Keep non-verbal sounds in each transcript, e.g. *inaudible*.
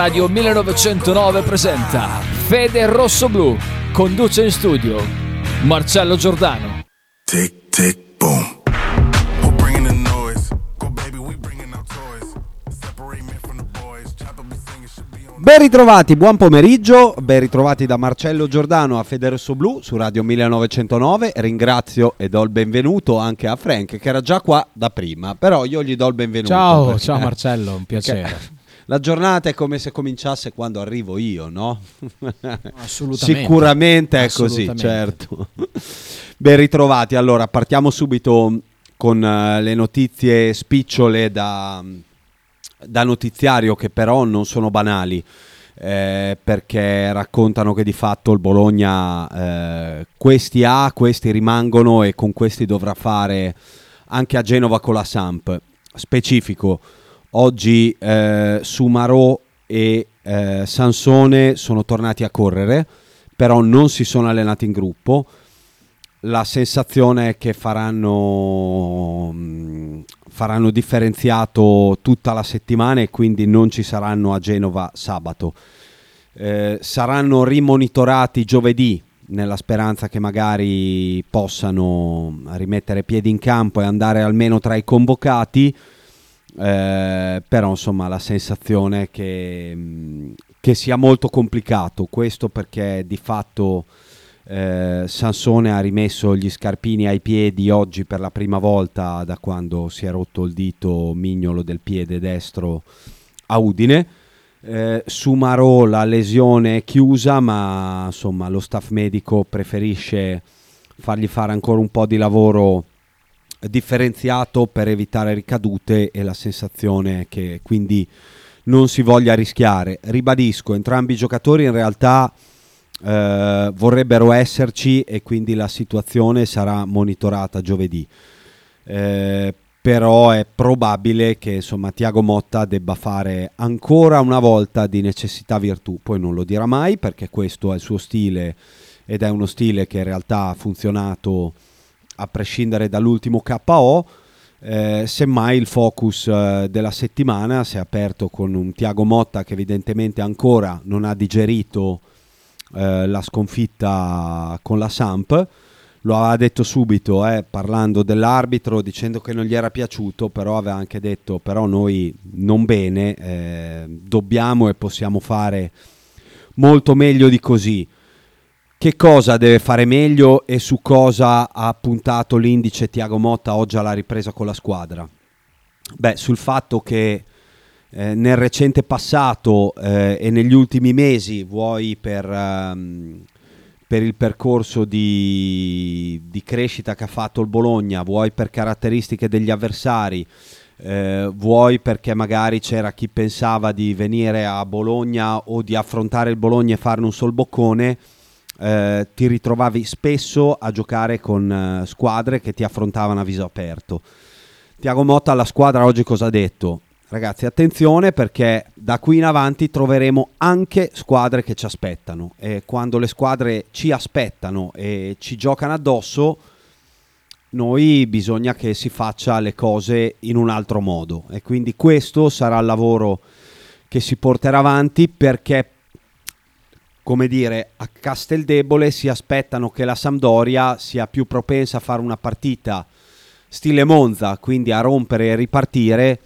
Radio 1909 presenta Fede Rosso Blu. Conduce in studio Marcello Giordano. Tic tic boom. Ben ritrovati, buon pomeriggio, ben ritrovati da Marcello Giordano a Federosso Blu su Radio 1909. Ringrazio e do il benvenuto anche a Frank che era già qua da prima, però io gli do il benvenuto. Ciao, perché- *laughs* ciao Marcello, un piacere. perché La giornata è come se cominciasse quando arrivo io, no? *laughs* Assolutamente. Sicuramente è così, Assolutamente. certo. *laughs* Ben ritrovati. Allora, partiamo subito con eh, le notizie spicciole da, da notiziario che però non sono banali. eh, perché raccontano che di fatto il Bologna eh, questi ha, questi rimangono e con questi dovrà fare anche a Genova con la Samp. Specifico, oggi eh, Sumarò e eh, Sansone sono tornati a correre, però non si sono allenati in gruppo. La sensazione è che faranno, mh, faranno differenziato tutta la settimana e quindi non ci saranno a Genova sabato. Eh, saranno rimonitorati giovedì nella speranza che magari possano rimettere piedi in campo e andare almeno tra i convocati. Eh, però insomma la sensazione che, mh, che sia molto complicato questo perché di fatto eh, Sansone ha rimesso gli scarpini ai piedi oggi per la prima volta da quando si è rotto il dito mignolo del piede destro a Udine. Eh, Sumarò la lesione è chiusa, ma insomma lo staff medico preferisce fargli fare ancora un po' di lavoro differenziato per evitare ricadute e la sensazione che quindi non si voglia rischiare. Ribadisco, entrambi i giocatori in realtà eh, vorrebbero esserci e quindi la situazione sarà monitorata giovedì. Eh, però è probabile che insomma Tiago Motta debba fare ancora una volta di necessità virtù, poi non lo dirà mai perché questo è il suo stile ed è uno stile che in realtà ha funzionato a prescindere dall'ultimo KO. Eh, semmai il focus eh, della settimana si è aperto con un Tiago Motta che evidentemente ancora non ha digerito eh, la sconfitta con la Samp. Lo aveva detto subito, eh, parlando dell'arbitro, dicendo che non gli era piaciuto, però aveva anche detto, però noi non bene, eh, dobbiamo e possiamo fare molto meglio di così. Che cosa deve fare meglio e su cosa ha puntato l'indice Tiago Motta oggi alla ripresa con la squadra? Beh, sul fatto che eh, nel recente passato eh, e negli ultimi mesi, vuoi per, ehm, per il percorso di, di crescita che ha fatto il Bologna, vuoi per caratteristiche degli avversari, eh, vuoi perché magari c'era chi pensava di venire a Bologna o di affrontare il Bologna e farne un sol boccone, eh, ti ritrovavi spesso a giocare con eh, squadre che ti affrontavano a viso aperto. Tiago Motta alla squadra oggi cosa ha detto? Ragazzi, attenzione perché da qui in avanti troveremo anche squadre che ci aspettano e quando le squadre ci aspettano e ci giocano addosso, noi bisogna che si faccia le cose in un altro modo e quindi questo sarà il lavoro che si porterà avanti perché come dire, a Casteldebole si aspettano che la Sampdoria sia più propensa a fare una partita stile Monza, quindi a rompere e ripartire,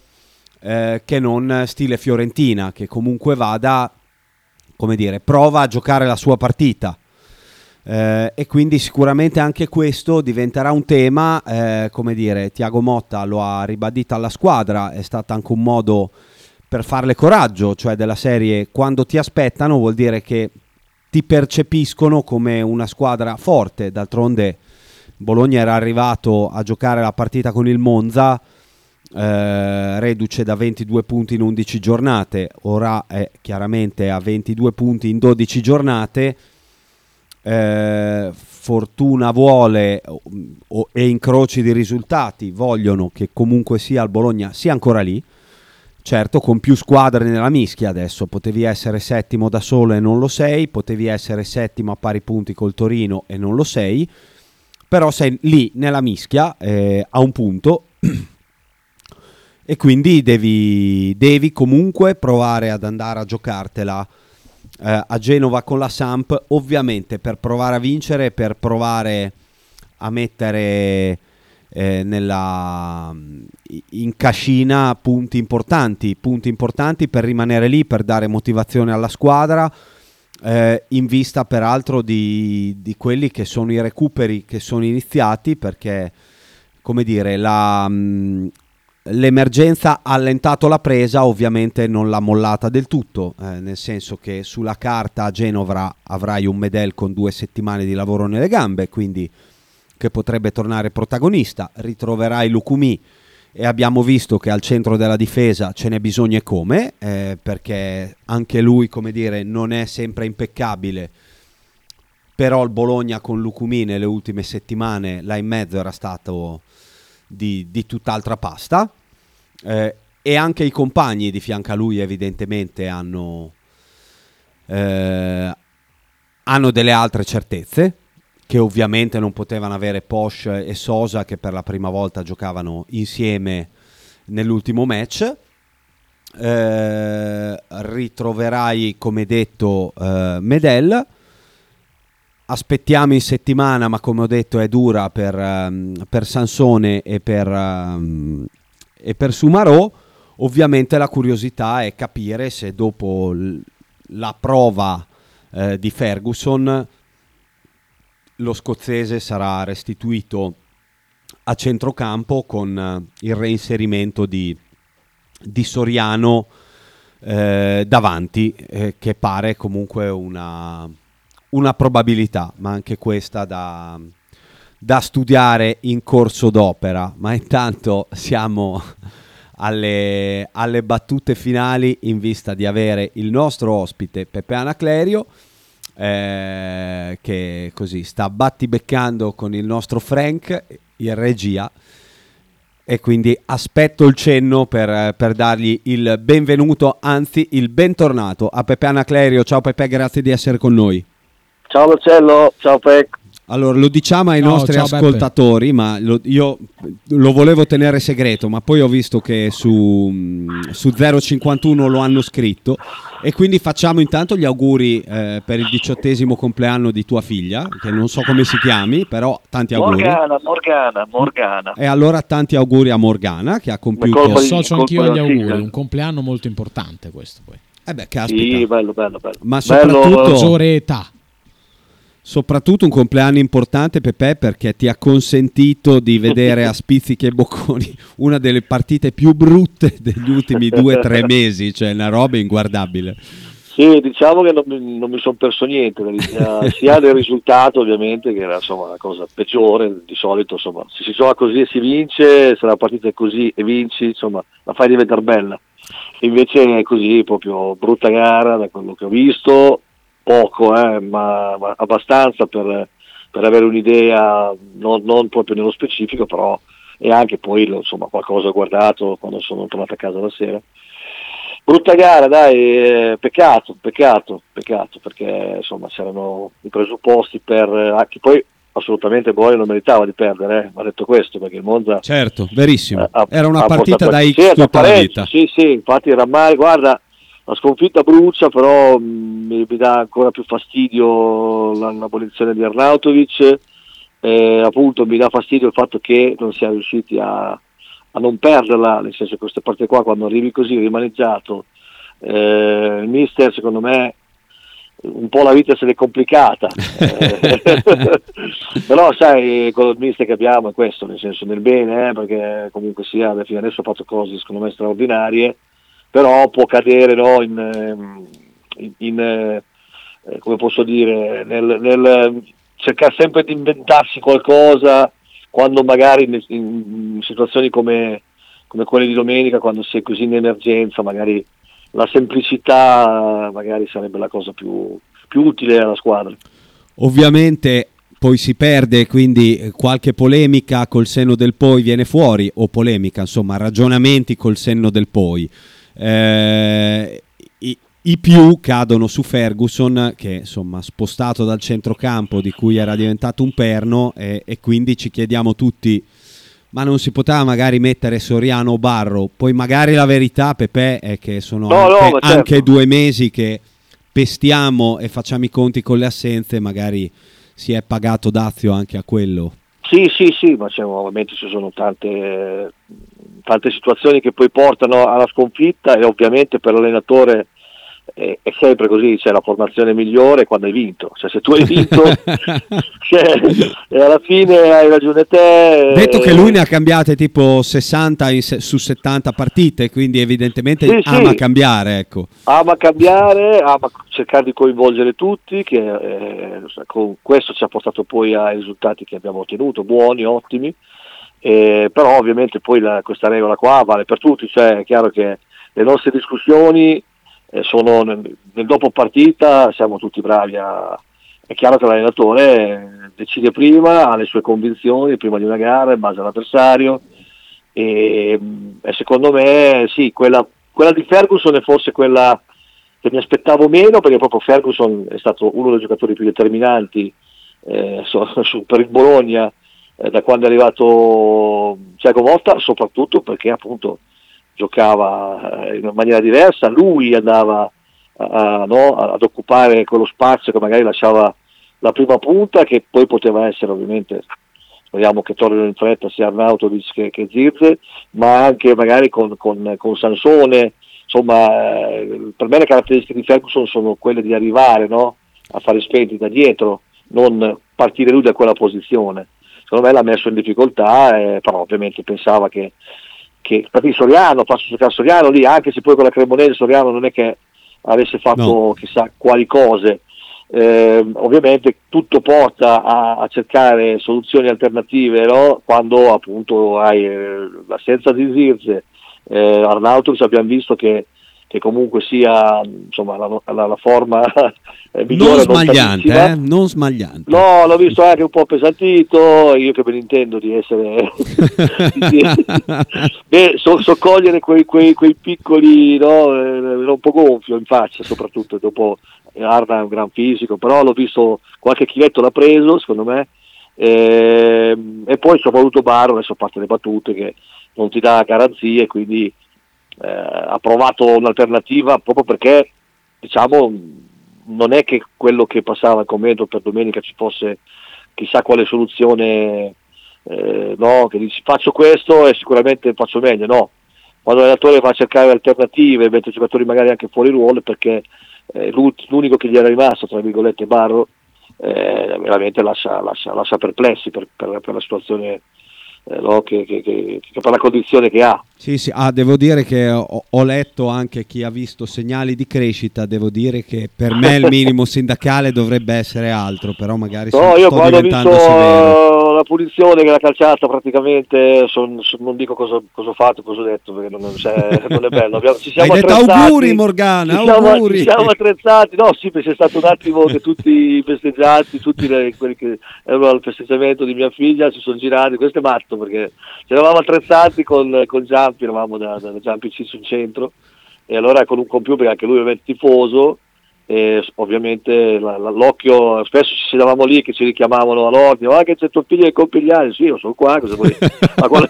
eh, che non stile Fiorentina, che comunque vada, come dire, prova a giocare la sua partita. Eh, e quindi sicuramente anche questo diventerà un tema, eh, come dire, Tiago Motta lo ha ribadito alla squadra, è stato anche un modo per farle coraggio, cioè della serie quando ti aspettano vuol dire che ti percepiscono come una squadra forte, d'altronde Bologna era arrivato a giocare la partita con il Monza, eh, reduce da 22 punti in 11 giornate, ora è chiaramente a 22 punti in 12 giornate, eh, fortuna vuole o- o- e incroci di risultati vogliono che comunque sia il Bologna sia ancora lì, certo con più squadre nella mischia. Adesso, potevi essere settimo da solo e non lo sei, potevi essere settimo a pari punti col Torino e non lo sei, però sei lì nella mischia eh, a un punto. *clears throat* E quindi devi, devi comunque provare ad andare a giocartela eh, a Genova con la Samp, ovviamente per provare a vincere, per provare a mettere eh, nella, in cascina punti importanti, punti importanti per rimanere lì, per dare motivazione alla squadra. Eh, in vista peraltro di, di, quelli che sono i recuperi che sono iniziati perché come dire la, mh, l'emergenza ha allentato la presa ovviamente non l'ha mollata del tutto eh, nel senso che sulla carta a Genova avrai un Medel con due settimane di lavoro nelle gambe quindi che potrebbe tornare protagonista, ritroverai Lukumi e abbiamo visto che al centro della difesa ce n'è bisogno e come, eh, perché anche lui, come dire, non è sempre impeccabile, però il Bologna con Lukumi nelle ultime settimane, là in mezzo, era stato di, di tutt'altra pasta. Eh, e anche i compagni di fianco a lui evidentemente hanno, eh, hanno delle altre certezze che ovviamente non potevano avere Posh e Sosa che per la prima volta giocavano insieme nell'ultimo match. Eh, ritroverai, come detto, eh, Medel. Aspettiamo in settimana, ma come ho detto è dura per, um, per Sansone e per, um, e per Sumarò. Ovviamente la curiosità è capire se dopo l- la prova eh, di Ferguson lo scozzese sarà restituito a centrocampo con eh, il reinserimento di, di Soriano eh, davanti, eh, che pare comunque una, una, probabilità, ma anche questa da, da studiare in corso d'opera. Ma intanto siamo alle, alle battute finali in vista di avere il nostro ospite Pepe Anaclerio eh, che così sta battibeccando con il nostro Frank in regia e quindi aspetto il cenno per, per, dargli il benvenuto, anzi il bentornato a Pepe Anaclerio. Ciao Pepe, grazie di essere con noi. Ciao Marcello, ciao Pepe. Allora, lo diciamo ai Ciao, nostri ciao, ascoltatori, Beppe. ma lo, io lo volevo tenere segreto, ma poi ho visto che su, su 051 lo hanno scritto e quindi facciamo intanto gli auguri eh, per il diciottesimo compleanno di tua figlia, che non so come si chiami, però tanti auguri. Morgana, Morgana, Morgana. E allora tanti auguri a Morgana che ha compiuto... Mi associo anch'io agli auguri, un compleanno molto importante questo poi. Eh beh, caspita. Sì, bello, bello, bello. Ma soprattutto... Bello, maggiore età. Soprattutto un compleanno importante Pepe perché ti ha consentito di vedere *laughs* a spizzichi e bocconi una delle partite più brutte degli ultimi due o tre *laughs* mesi, cioè una roba inguardabile. Sì, diciamo che non mi, non mi sono perso niente, *laughs* sia del risultato ovviamente che era insomma, la cosa peggiore, di solito insomma, se si gioca così e si vince, se la partita è così e vinci, insomma, la fai diventare bella. Invece è così, proprio brutta gara da quello che ho visto, poco, eh, ma, ma, abbastanza per, per avere un'idea, non, non, proprio nello specifico, però e anche poi insomma, qualcosa ho guardato quando sono tornato a casa la sera. Brutta gara, dai, eh, peccato, peccato, peccato, perché insomma c'erano i presupposti per anche poi assolutamente Bori non meritava di perdere, eh, va detto questo, perché il Monza... Certo, verissimo, eh, era una partita da X sì, tutta la vita. Sì, sì, infatti il rammarico, guarda, la sconfitta brucia, però mh, mi, mi, dà ancora più fastidio l'abolizione di Arnautovic, eh, appunto mi dà fastidio il fatto che non siamo riusciti a, a non perderla, nel senso che queste partite qua quando arrivi così rimaneggiato, eh, il mister secondo me un po' la vita se l'è complicata, *laughs* eh, *laughs* però sai con il mister che abbiamo è questo, nel senso nel bene, eh, perché comunque sia, fino adesso ha fatto cose secondo me straordinarie, però può cadere no, in, ehm, in, in eh, come posso dire, nel, nel, cercare sempre di inventarsi qualcosa quando magari in, in situazioni come, come, quelle di domenica, quando si è così in emergenza, magari la semplicità magari sarebbe la cosa più, più utile alla squadra. Ovviamente poi si perde, quindi qualche polemica col senno del poi viene fuori, o polemica, insomma, ragionamenti col senno del poi eh, i, i, più cadono su Ferguson che insomma spostato dal centrocampo di cui era diventato un perno e, e quindi ci chiediamo tutti ma non si poteva magari mettere Soriano o Barro. Poi magari la verità, Pepe, è che sono No, no, anche, ma certo. anche due mesi che pestiamo e facciamo i conti con le assenze, magari si è pagato dazio anche a quello. Sì, sì, sì, ma c'è, ovviamente ci sono tante, tante situazioni che poi portano alla sconfitta e ovviamente per l'allenatore è, è sempre così, c'è la formazione migliore quando hai vinto, cioè se tu hai vinto *laughs* cioè, e alla fine hai ragione te. Detto che eh, lui ne ha cambiate tipo 60 in su 70 partite, quindi evidentemente Sì, ama sì. cambiare, ecco. ama cambiare, ama cercare di coinvolgere tutti, che eh, con questo ci ha portato poi ai risultati che abbiamo ottenuto, buoni, ottimi, Eh, però ovviamente poi la- questa regola qua vale per tutti, cioè è chiaro che le nostre discussioni eh, sono nel, nel dopo partita, siamo tutti bravi a... È chiaro che l'allenatore eh, decide prima, ha le sue convinzioni prima di una gara in base all'avversario. E, mh, e secondo me sì, quella, quella di Ferguson è forse quella che mi aspettavo meno perché proprio Ferguson è stato uno dei giocatori più determinanti eh, *laughs* su- per il Bologna eh, da quando è arrivato Thiago Motta, soprattutto perché appunto giocava eh, in maniera diversa, lui andava a- a- no, ad occupare quello spazio che magari lasciava la prima punta che poi poteva essere ovviamente speriamo che tornino in fretta sia Arnautovic che, che Zirze, ma anche magari con, con, con Sansone, insomma eh, per me le caratteristiche di Ferguson sono quelle di arrivare no? a fare spenti da dietro, non partire lui da quella posizione. Secondo me l'ha messo in difficoltà, eh, però ovviamente pensava che, che perché Soriano, faccio giocare Soriano lì, anche se poi con la Cremonese Soriano non è che avesse fatto No. chissà quali cose, eh, ovviamente tutto porta a, a cercare soluzioni alternative no? quando appunto hai eh, l'assenza di Zirze, eh, Arnautovic abbiamo visto che, che comunque sia insomma, la, la- la forma *laughs* eh, migliore Non smagliante, eh? Non smagliante. No, l'ho visto anche un po' pesantito, io che me ne intendo di essere... *laughs* Beh, so, so cogliere quei, quei- quei piccoli, no, eh, ero un po' gonfio in faccia soprattutto, dopo Arna è un gran fisico, però l'ho visto, qualche chiletto l'ha preso secondo me, Ehm, e poi soprattutto Barro, adesso a parte le battute, che non ti dà garanzie, quindi eh, ha provato un'alternativa proprio perché diciamo non è che quello che passava al commento per domenica ci fosse chissà quale soluzione eh, no, che dici faccio questo e sicuramente faccio meglio no. Quando l'allenatore va a cercare alternative mette giocatori magari anche fuori ruolo perché eh, l'unico che gli era rimasto tra virgolette Barro eh, veramente lascia, lascia, lascia perplessi per, per- per la situazione eh, no, che, che- che- che per la condizione che ha. Sì, sì, ah, devo dire che ho, ho letto anche chi ha visto segnali di crescita, devo dire che per me il *laughs* minimo sindacale dovrebbe essere altro, però magari No, sto, io sto ho visto diventando severo. La punizione che l'ha calciata praticamente, son- son- non dico cosa, cosa ho fatto, cosa ho detto, perché non, non *laughs* è bello. Abbiamo- ci siamo Hai detto auguri, Morgana, ci siamo, auguri. ci siamo attrezzati, no sì, perché c'è stato un attimo che tutti i festeggiati, tutti le- quelli che erano al festeggiamento di mia figlia si sono girati, questo è matto perché ci eravamo attrezzati con, con Giampi, eravamo da, da Giampi Ciccio in centro, e allora con un computer, anche lui ovviamente tifoso, e ovviamente la- la- l'occhio, spesso ci sedavamo lì che ci richiamavano all'ordine, ah che c'è tuo figlio che compie gli anni, sì io sono qua, cosa vuoi? *laughs* Ma quando,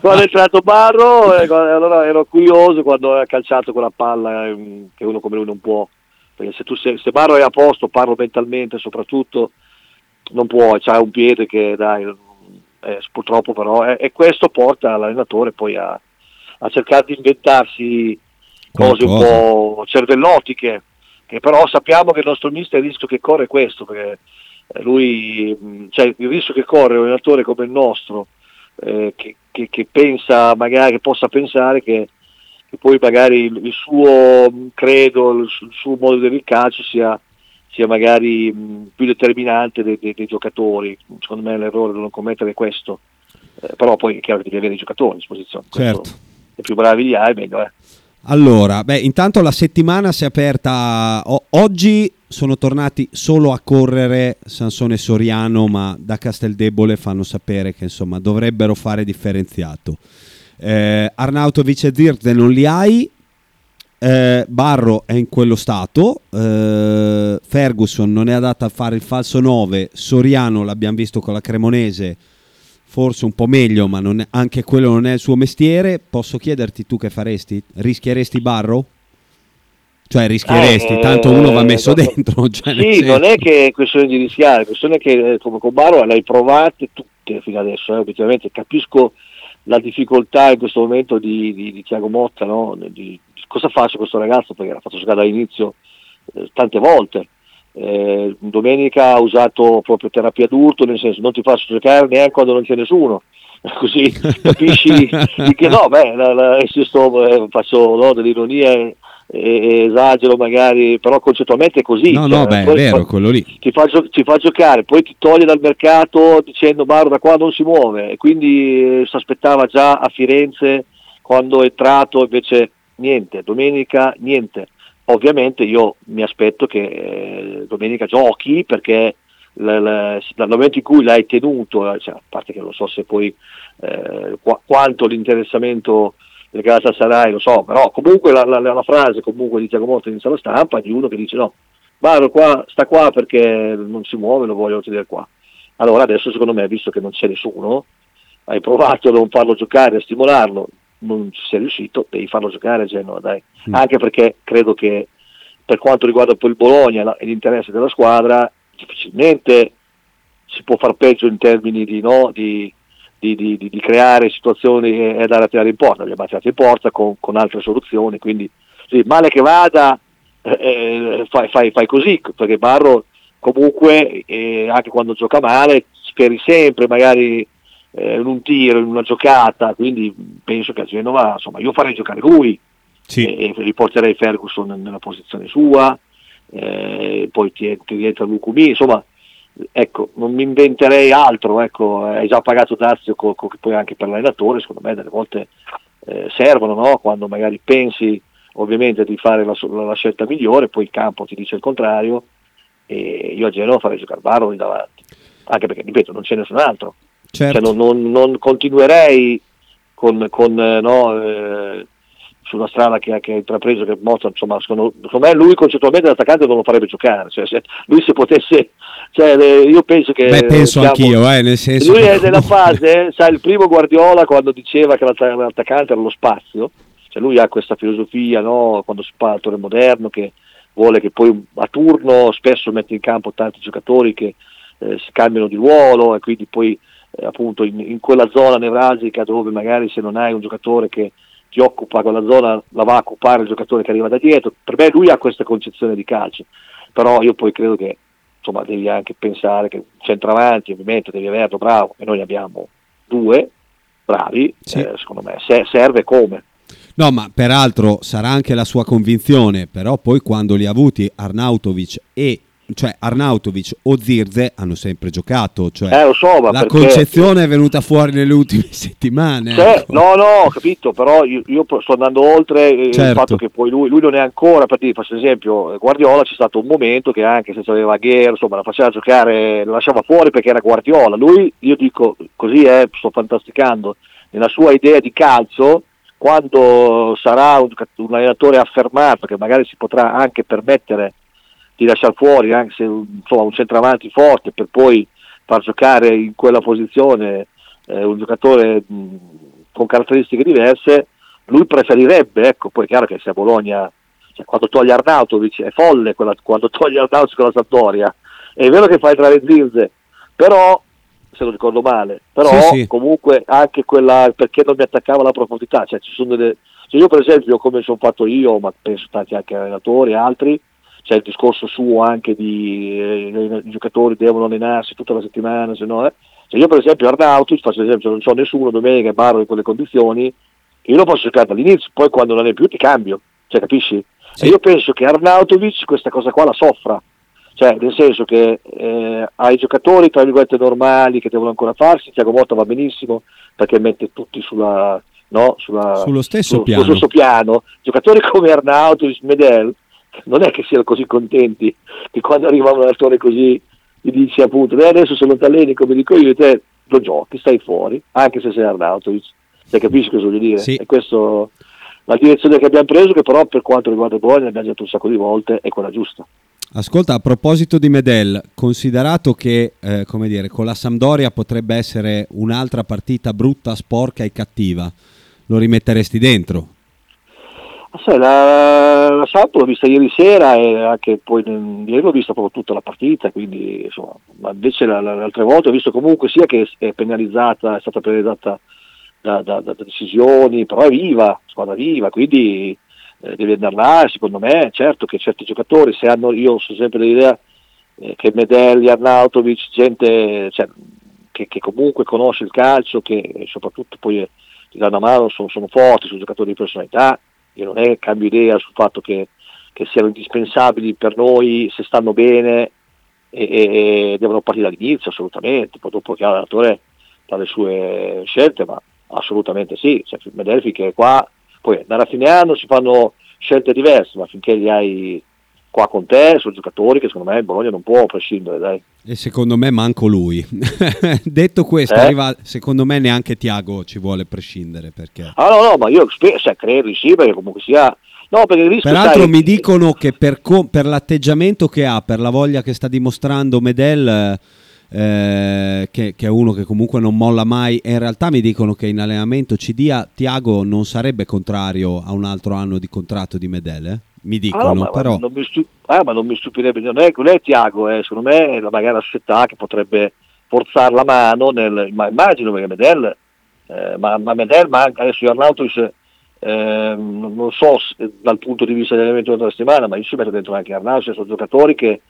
quando è entrato Barro, eh, allora ero curioso quando ha calciato quella palla ehm, che uno come lui non può, perché se, tu se, se Barro è a posto, parlo mentalmente soprattutto, non può, c'ha un piede che dai, eh, purtroppo però, eh, e questo porta l'allenatore poi a, a cercare di inventarsi cose un po' cervellotiche, che però sappiamo che il nostro mister il rischio che corre è questo, perché eh, lui, mh, cioè il rischio che corre un allenatore come il nostro, eh, che, che- che pensa magari, che possa pensare che, che poi magari il, il suo mh, credo, il, il suo modo di il calcio sia, sia magari mh, più determinante dei, dei- dei giocatori. Secondo me l'errore da non commettere questo. Eh, però poi è chiaro che devi avere i giocatori a disposizione. Questo- Certo. E più bravi li hai, meglio è. Allora, beh, intanto la settimana si è aperta. o- oggi sono tornati solo a correre Sansone e Soriano, ma da Casteldebole fanno sapere che insomma dovrebbero fare differenziato. Eh, Arnautovic e Zirze non li hai. eh, Barro è in quello stato. eh, Ferguson non è adatta a fare il falso 9. Soriano l'abbiamo visto con la Cremonese. Forse un po' meglio, ma non è- anche quello non è il suo mestiere. Posso chiederti tu che faresti? Rischieresti Barro? Cioè rischieresti, Eh, tanto uno va messo no. dentro. *laughs* Cioè, Sì, non è che è questione di rischiare, è questione che eh, come con Baro le hai provate tutte fino adesso, eh, obiettivamente capisco la difficoltà in questo momento di, di, di Tiago Motta, no? di, di cosa faccio questo ragazzo perché l'ha fatto giocare dall'inizio eh, tante volte. Eh, domenica ha usato proprio terapia d'urto, nel senso non ti faccio giocare neanche quando non c'è nessuno. *laughs* Così capisci che no, beh, la, la, sto, eh, faccio no, dell'ironia e, e esagero magari, però concettualmente è così. No, cioè, no, beh, è vero, poi- quello lì. ti fa, ti fa giocare, poi ti toglie dal mercato dicendo Baro da qua non si muove e quindi eh, si aspettava già a Firenze quando è entrato invece niente, domenica niente. Ovviamente io mi aspetto che eh, domenica giochi perché dal momento in cui l'hai tenuto, eh, cioè, a parte che non so se poi eh, qua- quanto l'interessamento del Galatasaray lo so, però comunque la, la- la frase comunque di Tiago Motta inizia la stampa di uno che dice no, Baro qua, sta qua perché non si muove, lo voglio tenere qua. Allora adesso secondo me, visto che non c'è nessuno, hai provato a non farlo giocare, a stimolarlo, non ci sei riuscito, devi farlo giocare a Genoa, dai. Mm. Anche perché credo che per quanto riguarda poi il Bologna e l'interesse della squadra, difficilmente si può far peggio in termini di, no, di, di- di- creare situazioni e andare a tirare in porta, abbiamo tirati in porta con, con altre soluzioni, quindi sì, male che vada eh, eh, fai, fai- fai così, perché Barro comunque eh, anche quando gioca male speri sempre magari eh, in un tiro, in una giocata, quindi penso che a Genova, insomma io farei giocare lui Sì. e, e riporterei Ferguson nella posizione sua, eh, poi ti, ti rientra Lucumi, insomma ecco, non mi inventerei altro, ecco, hai già pagato Dazio co- co- poi anche per l'allenatore, secondo me delle volte eh, servono, no? quando magari pensi ovviamente di fare la, so- la scelta migliore, poi il campo ti dice il contrario e io a Genova farei giocare Barro lì davanti, anche perché ripeto non c'è nessun altro, Certo. cioè, non, non- non continuerei con, con, eh, no, eh, sulla strada che, che ha intrapreso che Mozart, insomma, secondo, secondo me lui concettualmente l'attaccante non lo farebbe giocare, cioè, se lui se potesse, cioè, eh, io penso che... Beh, penso siamo- anch'io, eh, nel senso lui è nella *laughs* fase, sai, il primo Guardiola quando diceva che l'atta- l'attaccante era lo spazio, cioè lui ha questa filosofia, no, quando si parla del moderno, che vuole che poi a turno spesso mette in campo tanti giocatori che eh, si cambiano di ruolo e quindi poi appunto in, in quella zona nevralgica dove magari se non hai un giocatore che ti occupa quella zona la va a occupare il giocatore che arriva da dietro, per me lui ha questa concezione di calcio, però io poi credo che insomma devi anche pensare che centravanti ovviamente devi averlo bravo e noi ne abbiamo due bravi, Sì. eh, secondo me se- serve come. No, ma peraltro sarà anche la sua convinzione, però poi quando li ha avuti Arnautovic e cioè Arnautovic o Zirze hanno sempre giocato, cioè Eh, lo so, la perché- concezione è venuta fuori nelle ultime *laughs* settimane. Cioè, ecco. no, no, ho capito, però io, io sto andando oltre eh, il Certo. fatto che poi lui, lui non è ancora, per dire, faccio esempio, eh, Guardiola c'è stato un momento che anche se aveva Gher, insomma, la faceva giocare, la lasciava fuori perché era Guardiola. Lui, io dico, così è, sto fantasticando, nella sua idea di calcio, quando sarà un, un allenatore affermato, che magari si potrà anche permettere di lasciare fuori anche se insomma, un centravanti forte per poi far giocare in quella posizione eh, un giocatore mh, con caratteristiche diverse, lui preferirebbe, ecco, poi è chiaro che se a Bologna, cioè, quando toglie Arnautovic è folle quella- quando *laughs* toglie Arnautovic con la Sampdoria, è vero che fa entrare Zirze, però, se non ricordo male, però Sì, sì. comunque anche quella, perché non mi attaccava la profondità, cioè ci sono delle, cioè io per esempio come sono fatto io, ma penso tanti anche allenatori e altri, c'è il discorso suo anche di eh, i giocatori devono allenarsi tutta la settimana, se no, eh. Cioè, io per esempio Arnautovic, faccio esempio, non c'ho nessuno domenica barro in quelle condizioni, io lo posso giocare dall'inizio, poi quando non è più ti cambio, cioè capisci? Sì. E io penso che Arnautovic questa cosa qua la soffra, cioè nel senso che eh, ai giocatori tra virgolette normali che devono ancora farsi, Tiago Motta va benissimo perché mette tutti sulla, no, sulla, Sullo stesso piano. sullo stesso piano. Giocatori come Arnautovic, Medel, non è che siano così contenti che quando arriva un allenatore così gli dici appunto "Eh, adesso se non ti alleni come dico io te lo giochi, stai fuori, anche se sei Arnautovic, se capisci cosa voglio dire? Sì. E questo la direzione che abbiamo preso, che però per quanto riguarda il Bologna abbiamo detto un sacco di volte, è quella giusta. Ascolta, a proposito di Medel, considerato che eh, come dire, con la Sampdoria potrebbe essere un'altra partita brutta, sporca e cattiva, lo rimetteresti dentro? Sai, la, la Samp l'ho vista ieri sera e anche poi nel- ieri l'ho vista proprio tutta la partita, quindi insomma, ma invece la- la- le altre volte ho visto comunque sia che è penalizzata, è stata penalizzata da, da- da decisioni, però è viva, squadra viva, quindi eh, deve andare là, secondo me, certo che certi giocatori, se hanno, io sono sempre dell'idea eh, che Medelli, Arnautovic, gente cioè, che, che comunque conosce il calcio, che soprattutto poi eh, ti danno una mano, sono, sono forti, sono giocatori di personalità, io non è che cambio idea sul fatto che, che siano indispensabili per noi se stanno bene e, e- e devono partire dall'inizio assolutamente, poi dopo che l'allenatore fa le sue scelte, ma assolutamente sì, cioè, Medelfi che qua, poi andare a fine anno si fanno scelte diverse, ma finché li hai qua con te sono giocatori che secondo me il Bologna non può prescindere, dai. E secondo me manco lui. *laughs* Detto questo, Eh? arriva- secondo me neanche Tiago ci vuole prescindere perché... Ah no, no, ma io spe- cioè, credo di sì, perché comunque sia... No, rischio, Peraltro sai- mi dicono che per, co- per l'atteggiamento che ha, per la voglia che sta dimostrando Medel, eh, che, che è uno che comunque non molla mai, e in realtà mi dicono che in allenamento ci dia Tiago non sarebbe contrario a un altro anno di contratto di Medel, eh? Mi Ah, dicono, no, ma, però... ma non mi stu- ah, ma non mi stupirebbe, non è, non è Tiago, eh, secondo me è la- magari la società che potrebbe forzare la mano, nel, ma immagino perché Medel, eh, ma, ma Medel manca, adesso Arnautovic, eh, non so se- dal punto di vista dell'allenamento della settimana, ma io ci metto dentro anche Arnautovic, sono giocatori che,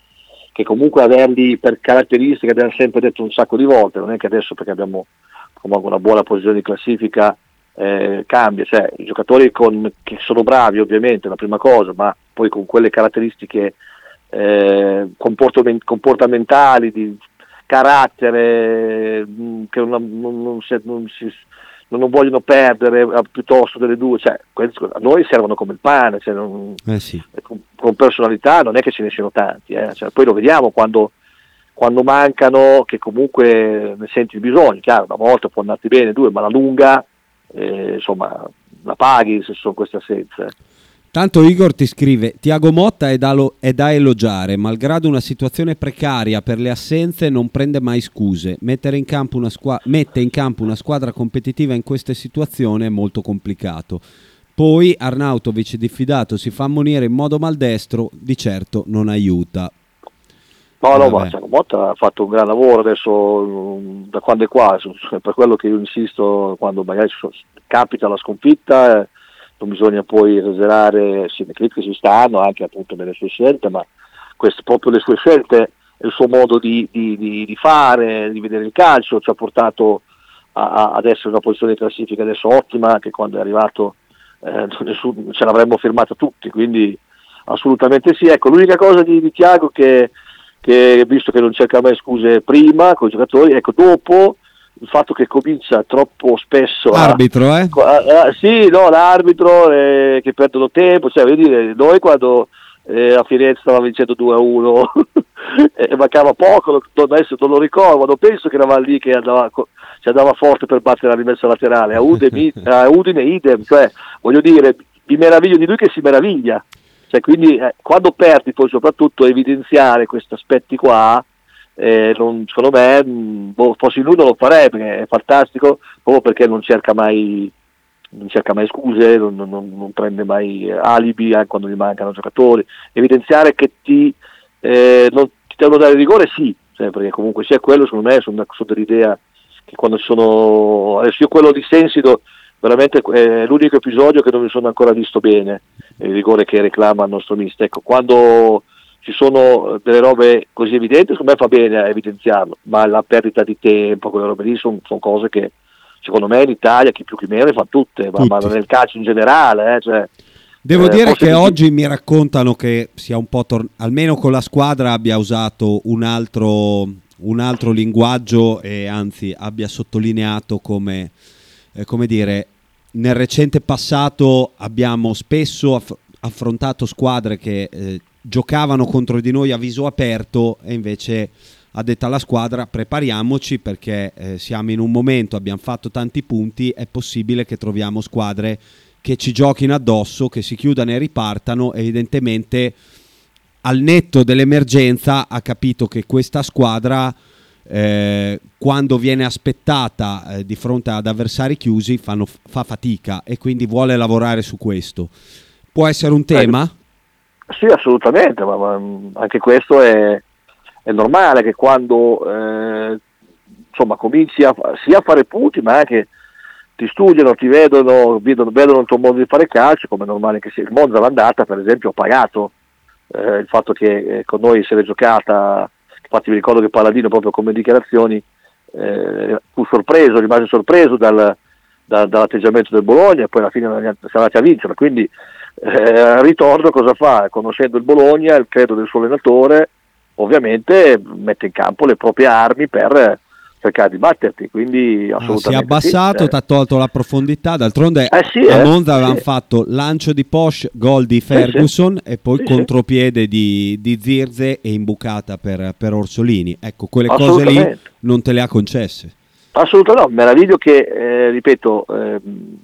che comunque averli per caratteristiche, abbiamo sempre detto un sacco di volte, non è che adesso perché abbiamo comunque una buona posizione di classifica eh, cambia, cioè i giocatori con- che sono bravi ovviamente, la prima cosa, ma poi con quelle caratteristiche eh, comportamen- comportamentali, di carattere, mh, che non, non- non si- non si- vogliono perdere eh, piuttosto delle due, cioè, a noi servono come il pane, cioè, Eh sì. con, con personalità non è che ce ne siano tanti, eh, cioè, poi lo vediamo quando, quando mancano, che comunque ne senti il bisogno, chiaro, una volta può andarti bene, due, ma la lunga, eh, insomma, la paghi se sono queste assenze. Tanto Igor ti scrive, Tiago Motta è da, lo- è da elogiare, malgrado una situazione precaria per le assenze non prende mai scuse. In squa- mette in campo una squadra competitiva in queste situazioni è molto complicato. Poi Arnautovic diffidato si fa ammonire in modo maldestro, di certo non aiuta. No, no, ma Tiago Motta ha fatto un gran lavoro adesso mm, da quando è qua, per quello che io insisto quando magari capita la sconfitta, eh, non bisogna poi esagerare, sì, le critiche ci stanno anche appunto nelle sue scelte, ma queste, proprio le sue scelte e il suo modo di, di- di- di fare, di vedere il calcio ci ha portato a- a- ad essere in una posizione di classifica adesso ottima, anche quando è arrivato eh, *laughs* nessun- ce l'avremmo firmata tutti, quindi assolutamente sì. Ecco, l'unica cosa di, di Tiago che, che visto che non cerca mai scuse prima con i giocatori, ecco, dopo il fatto che comincia troppo spesso a- Arbitro, eh? Co- ah, ah, sì, no, l'arbitro eh, che perdono tempo, cioè, voglio dire, noi quando eh, a Firenze stava vincendo 2 a 1 *laughs* e mancava poco, non- adesso non lo ricordo, non penso che eravamo lì che andava, ci andava forte per battere la rimessa laterale, a Udine, *laughs* a Udine idem, cioè, voglio dire, mi meraviglio di lui che si meraviglia, cioè, quindi eh, quando perdi poi soprattutto evidenziare questi aspetti qua, eh, non- secondo me mh, boh, fossi lui non lo farei perché è fantastico proprio perché non cerca mai non cerca mai scuse, non, non- non- prende mai eh, alibi anche quando gli mancano giocatori, evidenziare che ti, eh, non, ti devono dare rigore sì, cioè, perché comunque sia quello secondo me sono, sono dell'idea che quando sono, adesso io quello di Sensido veramente è l'unico episodio che non mi sono ancora visto bene, il rigore che reclama il nostro mister, ecco, quando ci sono delle robe così evidenti, secondo me fa bene a evidenziarlo, ma la perdita di tempo, quelle robe lì sono, sono cose che secondo me in Italia chi più chi meno le fa tutte, ma, ma nel calcio in generale, eh, cioè, Devo eh, dire che di- oggi mi raccontano che sia un po' tor- almeno con la squadra abbia usato un altro, un altro linguaggio e anzi abbia sottolineato come, eh, come dire, nel recente passato abbiamo spesso aff- affrontato squadre che eh, giocavano contro di noi a viso aperto e invece ha detto alla squadra prepariamoci perché eh, siamo in un momento, abbiamo fatto tanti punti, è possibile che troviamo squadre che ci giochino addosso, che si chiudano e ripartano, evidentemente al netto dell'emergenza ha capito che questa squadra eh, quando viene aspettata eh, di fronte ad avversari chiusi fanno, fa fatica e quindi vuole lavorare su questo. Può essere un tema? Sì, assolutamente, ma, ma anche questo è, è, normale che quando eh, insomma, cominci a, sia a fare punti, ma anche ti studiano, ti vedono, vedono, vedono il tuo modo di fare calcio, come è normale che sia. Il Monza l'andata, per esempio, ho pagato eh, il fatto che eh, con noi si è giocata, infatti mi ricordo che Palladino proprio come dichiarazioni eh, fu sorpreso, rimase sorpreso dal, da, dall'atteggiamento del Bologna e poi alla fine siamo andati a vincere, quindi eh, ritorno cosa fa? Conoscendo il Bologna, il credo del suo allenatore, ovviamente mette in campo le proprie armi per cercare di batterti, quindi assolutamente. si è abbassato, sì, ti ha tolto la profondità, d'altronde eh sì, a eh, Monza sì. avevano fatto lancio di Porsche, gol di Ferguson e poi Sì, contropiede di, di Zirze e imbucata per, per Orsolini. Ecco, quelle cose lì non te le ha concesse. Assolutamente no, meraviglio che, eh, ripeto, ehm,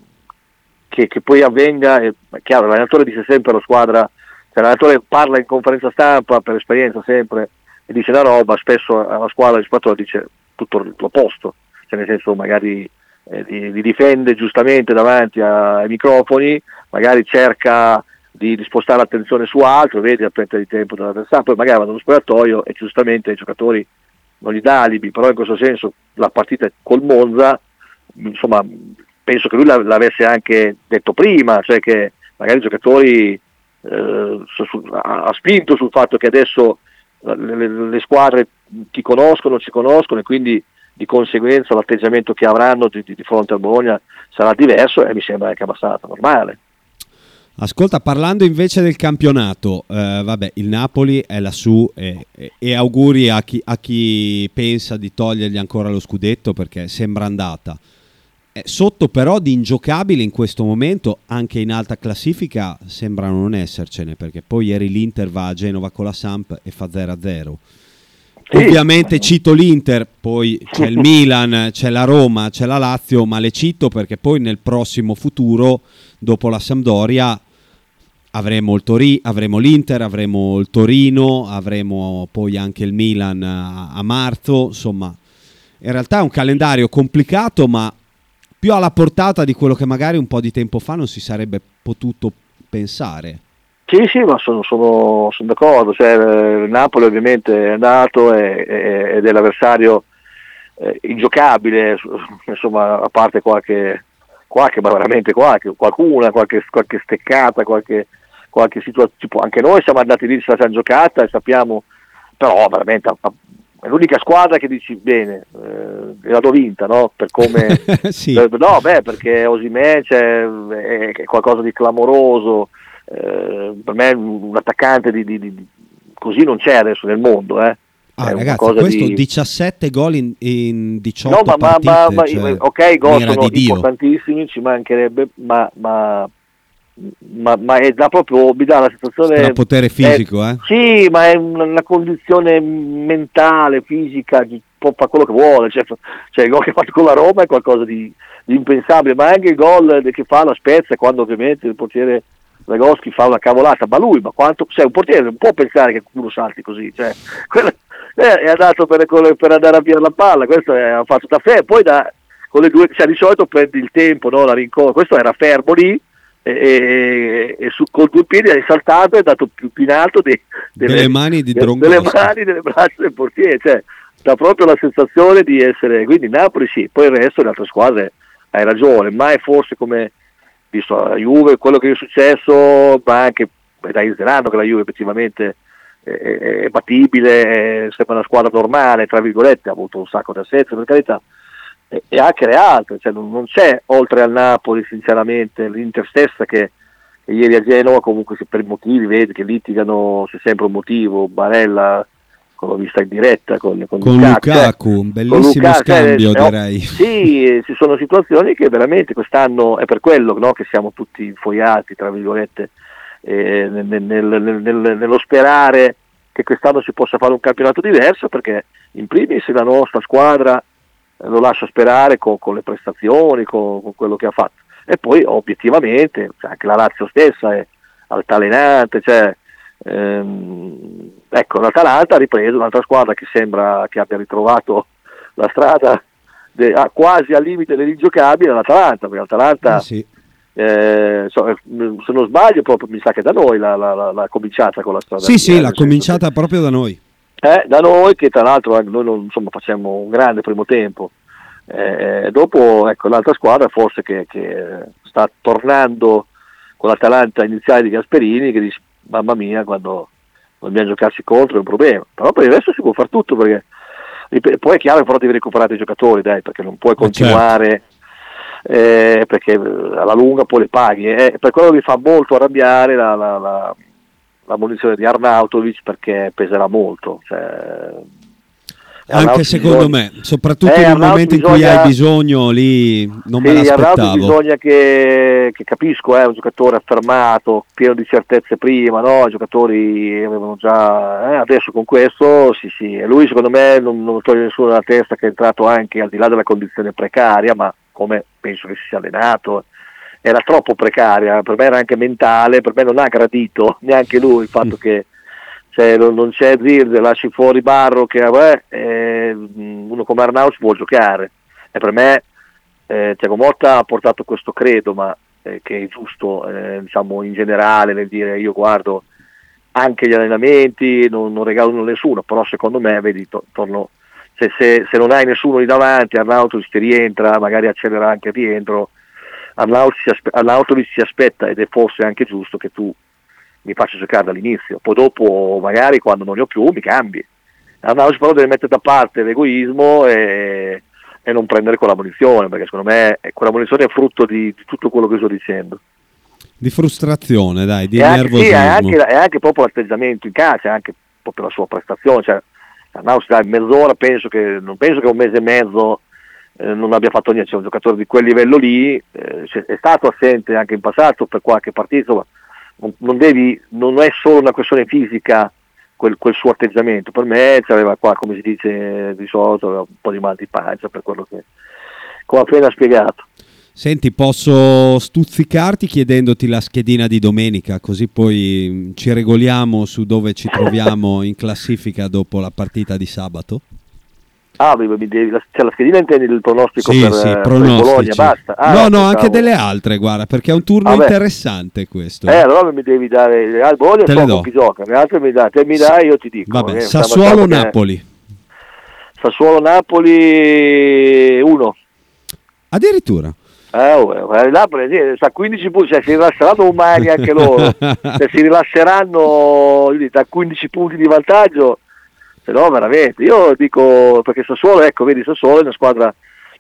che, che poi avvenga, è chiaro, l'allenatore dice sempre alla squadra, cioè l'allenatore parla in conferenza stampa per esperienza sempre e dice la roba, spesso alla squadra il giocatore dice tutto l'opposto, cioè nel senso magari eh, di, di difende giustamente davanti ai microfoni, magari cerca di, di spostare l'attenzione su altro, vedi la perdita di tempo dell'avversario, poi magari va nello spogliatoio e giustamente i giocatori non gli dà alibi, però in questo senso la partita col Monza, insomma, penso che lui l'av- l'avesse anche detto prima, cioè che magari i giocatori eh, ha, spinto sul fatto che adesso le, le- le squadre ti conoscono, ci conoscono e quindi di conseguenza l'atteggiamento che avranno di, di- fronte al Bologna sarà diverso e mi sembra anche abbastanza normale. Ascolta, parlando invece del campionato, eh, vabbè, il Napoli è lassù e, e- auguri a chi, a chi pensa di togliergli ancora lo scudetto perché sembra andata. Eh, sotto però di ingiocabili in questo momento, anche in alta classifica, sembra non essercene perché poi ieri l'Inter va a Genova con la Samp e fa 0-0. Sì. Ovviamente cito l'Inter, poi c'è il Milan, c'è la Roma, c'è la Lazio, ma le cito perché poi nel prossimo futuro, dopo la Sampdoria, avremo, il Tori- avremo l'Inter, avremo il Torino, avremo poi anche il Milan a, a marzo, insomma, in realtà è un calendario complicato, ma più alla portata di quello che magari un po' di tempo fa non si sarebbe potuto pensare. Sì, sì, ma sono, sono- sono d'accordo, cioè, eh, il Napoli ovviamente è andato e- e- ed è l'avversario eh, ingiocabile, insomma, a parte qualche, qualche, ma veramente qualche, qualcuna, qualche, qualche steccata, qualche, qualche situazione, tipo, anche noi siamo andati lì, ce la siamo giocata e sappiamo, però veramente a- a- è l'unica squadra che dici bene, eh, l'hanno vinta, no? Per come... *laughs* sì. No, beh, perché Osimè c'è, è, è qualcosa di clamoroso. Eh, per me un attaccante di, di- di- così non c'è adesso nel mondo. Eh. Ah, ragazzi, questo di- 17 gol in, in 18 No, ma, partite, ma- ma- cioè, ok, i gol sono importantissimi, ci mancherebbe, ma, ma, è da proprio, mi dà la sensazione... Strapotere fisico, è- eh? Sì, ma è una, condizione mentale, fisica, può fare quello che vuole, cioè, cioè il gol che ha fatto con la Roma è qualcosa di, di impensabile, ma anche il gol che fa la Spezia quando ovviamente il portiere Zagoschi fa una cavolata, ma lui, ma quanto, cioè un portiere non può pensare che uno salti così, cioè, *laughs* quello- eh, è andato per, per andare a via la palla, questo è, ha fatto da fe, poi da, con le due, cioè di solito prendi il tempo, no, la rincorsa, questo era fermo lì e, e- e su, con due piedi è saltato e è dato più, più in alto dei- Delle mani di delle mani, delle braccia del portiere, cioè dà proprio la sensazione di essere, quindi Napoli sì, poi il resto le altre squadre hai ragione, ma è forse come visto la Juve, quello che è successo, ma anche da Iserano che la Juve effettivamente è, è- è battibile, è sempre una squadra normale, tra virgolette, ha avuto un sacco di assenze per carità, e, e anche le altre, cioè non, non c'è oltre al Napoli sinceramente l'Inter stessa che, che ieri a Genova comunque se per motivi vedi che litigano, c'è sempre un motivo, Barella l'ho vista in diretta con, con, Con Lukaku, Lukaku, un bellissimo Lukaku, eh, scambio eh, direi. Sì, eh, ci sono situazioni che veramente quest'anno è per quello no, che siamo tutti infoiati, tra virgolette, eh, nel- nel- nel- nello sperare che quest'anno si possa fare un campionato diverso, perché in primis la nostra squadra eh, lo lascia sperare con, con le prestazioni, con, con quello che ha fatto. E poi obiettivamente cioè, anche la Lazio stessa è altalenante, cioè, Ehm, ecco, l'Atalanta ha ripreso un'altra squadra che sembra che abbia ritrovato la strada de- ah, quasi al limite dell'ingiocabile, l'Atalanta, perché l'Atalanta, Ah, sì. eh, so- eh, se non sbaglio, proprio mi sa che da noi l'ha, l'ha- l'ha- cominciata con la strada. Sì, via, sì, l'ha cominciata proprio da noi. eh, da noi che tra l'altro eh, noi non, insomma, facciamo un grande primo tempo. Eh, dopo ecco, l'altra squadra forse che, che sta tornando con l'Atalanta iniziale di Gasperini che mamma mia quando dobbiamo giocarci contro è un problema. Però per il resto si può fare tutto perché poi è chiaro che però devi recuperare i giocatori dai, perché non puoi continuare eh, perché eh, alla lunga poi le paghi. eh. per quello mi fa molto arrabbiare la, la, la, la munizione di Arnautovic perché peserà molto. Cioè, Anche secondo bisogna- me, soprattutto Eh, nel Arnautovic momento in cui bisogna- hai bisogno, lì non me sì, Arnautovic l'aspettavo. bisogna che, che capisco, è un giocatore affermato, pieno di certezze prima, no? i giocatori avevano già, eh, adesso con questo sì sì, e lui secondo me non, non toglie nessuno dalla testa che è entrato anche al di là della condizione precaria, ma come penso che si sia allenato, era troppo precaria, per me era anche mentale, per me non ha gradito neanche lui il fatto che cioè, non, non c'è Zirze, lasci fuori Barro che eh, uno come Arnaus può giocare. E per me eh, Tiago Motta ha portato questo credo ma eh, che è giusto eh, diciamo in generale nel dire io guardo anche gli allenamenti non, non regalo a nessuno però secondo me vedi to- torno se, se- se non hai nessuno lì davanti Arnautovic ti rientra magari accelera anche rientro Arnautovic si, aspe- si aspetta ed è forse anche giusto che tu mi faccia giocare dall'inizio. Poi dopo magari quando non ne ho più mi cambi. Arnautovic però deve mettere da parte l'egoismo e, e non prendere quella munizione perché secondo me eh, quella munizione è frutto di, di tutto quello che sto dicendo. Di frustrazione, dai, di e anche, sì, è anche, è anche proprio l'atteggiamento in casa, è anche proprio la sua prestazione. Cioè, Arnaus dai mezz'ora, penso che, non penso che un mese e mezzo eh, non abbia fatto niente, c'è un giocatore di quel livello lì, eh, è stato assente anche in passato per qualche partita, ma non, devi, non è solo una questione fisica quel, quel suo atteggiamento, per me c'aveva qua, come si dice di solito, aveva un po' di mal di pancia per quello che come ho appena spiegato. Senti, posso stuzzicarti chiedendoti la schedina di domenica, così poi mm, ci regoliamo su dove ci troviamo *laughs* in classifica dopo la partita di sabato? Ah, mi- mi devi- la, cioè la schedina intendi il pronostico Sì, per, sì, eh, per. Bologna, basta. Ah, no, no, pensavo- anche delle altre, guarda, perché è un turno Vabbè. interessante questo. Eh, allora mi devi dare al Bologna Te so le con do. chi gioca, le altre mi dai, te mi dai io ti dico. Vabbè, eh, stiamo- Sassuolo stiamo che- Napoli. Sassuolo Napoli 1. Addirittura. Eh, oh, eh, Napoli sì, sta a 15 punti, cioè, si rilasseranno domani anche loro. se *laughs* si rilasseranno da 15 punti di vantaggio, se no veramente, io dico perché Sassuolo, ecco, vedi Sassuolo è una squadra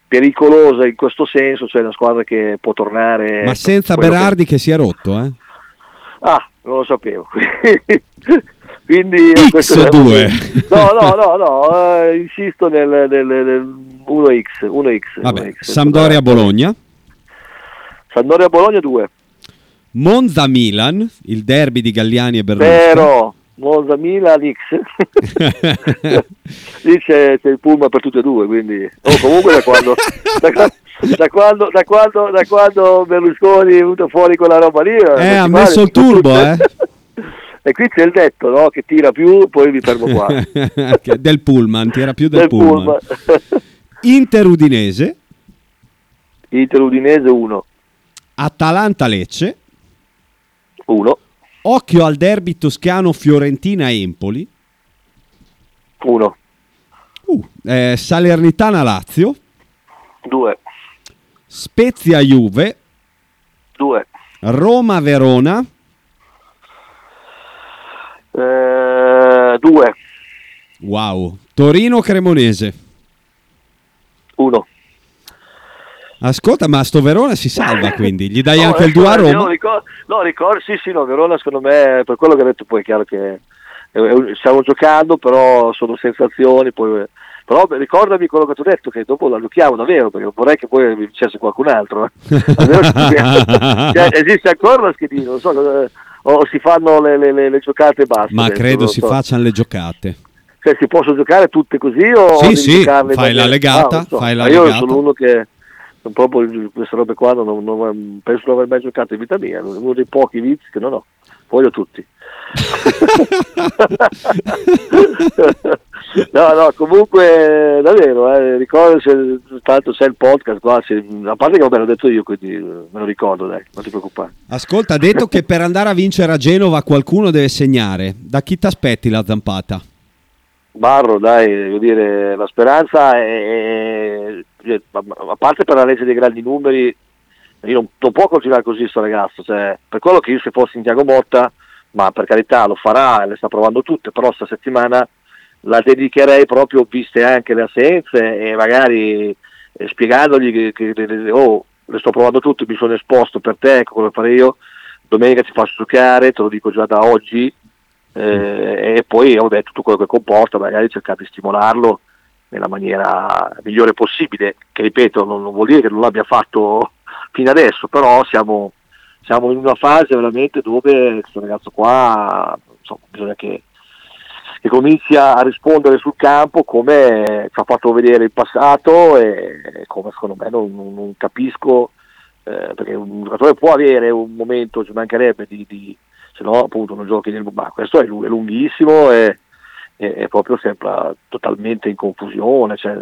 pericolosa in questo senso, cioè una squadra che può tornare... Ma senza Berardi che... che si è rotto, eh? Ah, non lo sapevo. *laughs* Quindi X2. *laughs* No, no, no, no, eh, insisto nel, nel, nel 1X, 1X, Vabbè, 1X. Sampdoria Bologna. Sampdoria Bologna 2. Monza Milan, il derby di Galliani e Berlusconi. Vero, 9000 l'X. *laughs* Lì c'è, c'è, il pullman per tutte e due quindi oh, comunque da quando, da, da, quando, da, quando, da quando Berlusconi è venuto fuori quella roba lì eh, eh ha messo il turbo eh. E qui c'è il detto no? che tira più poi mi fermo qua. *laughs* Del pullman tira più del, del pullman, pullman. *laughs* Interudinese. Interudinese 1 Atalanta Lecce 1 occhio al derby toscano Fiorentina Empoli, 1. uh, eh, Salernitana Lazio, 2. Spezia Juve, 2. Roma Verona, 2. wow, Torino Cremonese. 1. Ascolta, ma sto Verona si salva *laughs* quindi, gli dai No, anche il adesso 2 a io Roma? ricordo- no, ricordo, sì, sì, no, Verona secondo me, per quello che ha detto poi è chiaro che stiamo giocando, però sono sensazioni, poi, però ricordami quello che ti ho detto, che dopo la giochiamo davvero, perché vorrei che poi mi dicesse qualcun altro. eh. *laughs* Cioè, esiste ancora la schedina, non so, o si fanno le, le- le- le giocate e basta. Ma credo si so. facciano le giocate. Cioè, si possono giocare tutte così o Sì, sì, fai la legata, Ah, non so. fai la io legata. sono uno che proprio queste robe qua non, non- penso di non aver mai giocato in vita mia, è uno dei pochi vizi che non ho. voglio tutti. *laughs* *laughs* no, no, comunque davvero, eh, ricordo se tanto c'è il podcast qua, se, a parte che vabbè l'ho detto io, quindi eh, me lo ricordo, dai, non ti preoccupare. Ascolta, ha detto che per andare a vincere a Genova qualcuno deve segnare. Da chi ti aspetti la zampata? Barro, dai, devo dire, la speranza è, è- a parte per la legge dei grandi numeri, non, non può continuare così sto ragazzo, cioè, per quello che io se fossi in Tiago Motta, ma per carità lo farà, le sta provando tutte, però sta settimana la dedicherei proprio viste anche le assenze e magari eh, spiegandogli che, che- oh, le sto provando tutte, mi sono esposto per te, ecco come fare io, domenica ti faccio giocare, te lo dico già da oggi, eh, e poi vabbè, tutto quello che comporta, magari cercare di stimolarlo nella maniera migliore possibile, che ripeto non, non vuol dire che non l'abbia fatto fino adesso, però siamo, siamo in una fase veramente dove questo ragazzo qua insomma, bisogna che, che cominci a rispondere sul campo come ci ha fatto vedere in passato e come secondo me non, non- non capisco eh, perché un giocatore può avere un momento, ci mancherebbe di, di- se no appunto non giochi nel ma questo è, lu- è lunghissimo e, e- e proprio sembra totalmente in confusione, cioè,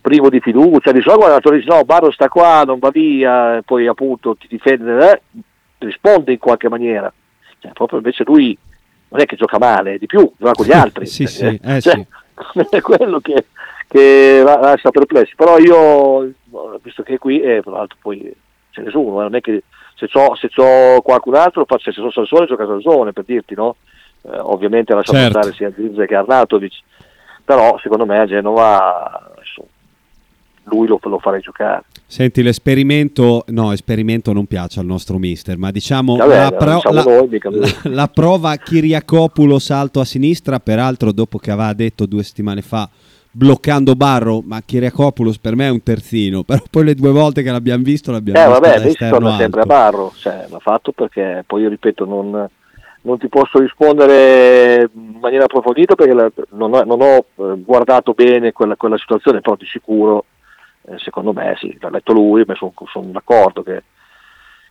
privo di fiducia, di solito quando dice no Barro sta qua, non va via, poi appunto ti difende, eh, risponde in qualche maniera, cioè, proprio invece lui non è che gioca male, di più, gioca con gli *laughs* altri, Sì, sì, eh, Cioè, sì. *laughs* è quello che, che la- lascia perplessi, però io, visto che è qui, e tra l'altro poi ce ne sono, eh, non è che se c'ho, se c'ho qualcun altro, faccio, se sono Sansone, gioca Sansone, per dirti, no? Eh, ovviamente ha lasciato Certo. stare sia Zirze che Arnautovic, però secondo me a Genova lui lo, lo farei giocare. Senti, l'esperimento, no, esperimento non piace al nostro mister, ma diciamo Vabbè, la, pro- diciamo la- noi, la- la prova Kiriakopoulos salto a sinistra, peraltro dopo che aveva detto due settimane fa bloccando Barro, ma Kiriakopoulos per me è un terzino, però poi le due volte che l'abbiamo visto l'abbiamo Eh visto vabbè, torna sempre a. Barro, cioè, l'ha fatto perché poi io ripeto non, non ti posso rispondere in maniera approfondita perché la- non ho, non ho, eh, guardato bene quella, quella situazione, però di sicuro eh, secondo me sì, l'ha letto lui, ma sono, sono d'accordo che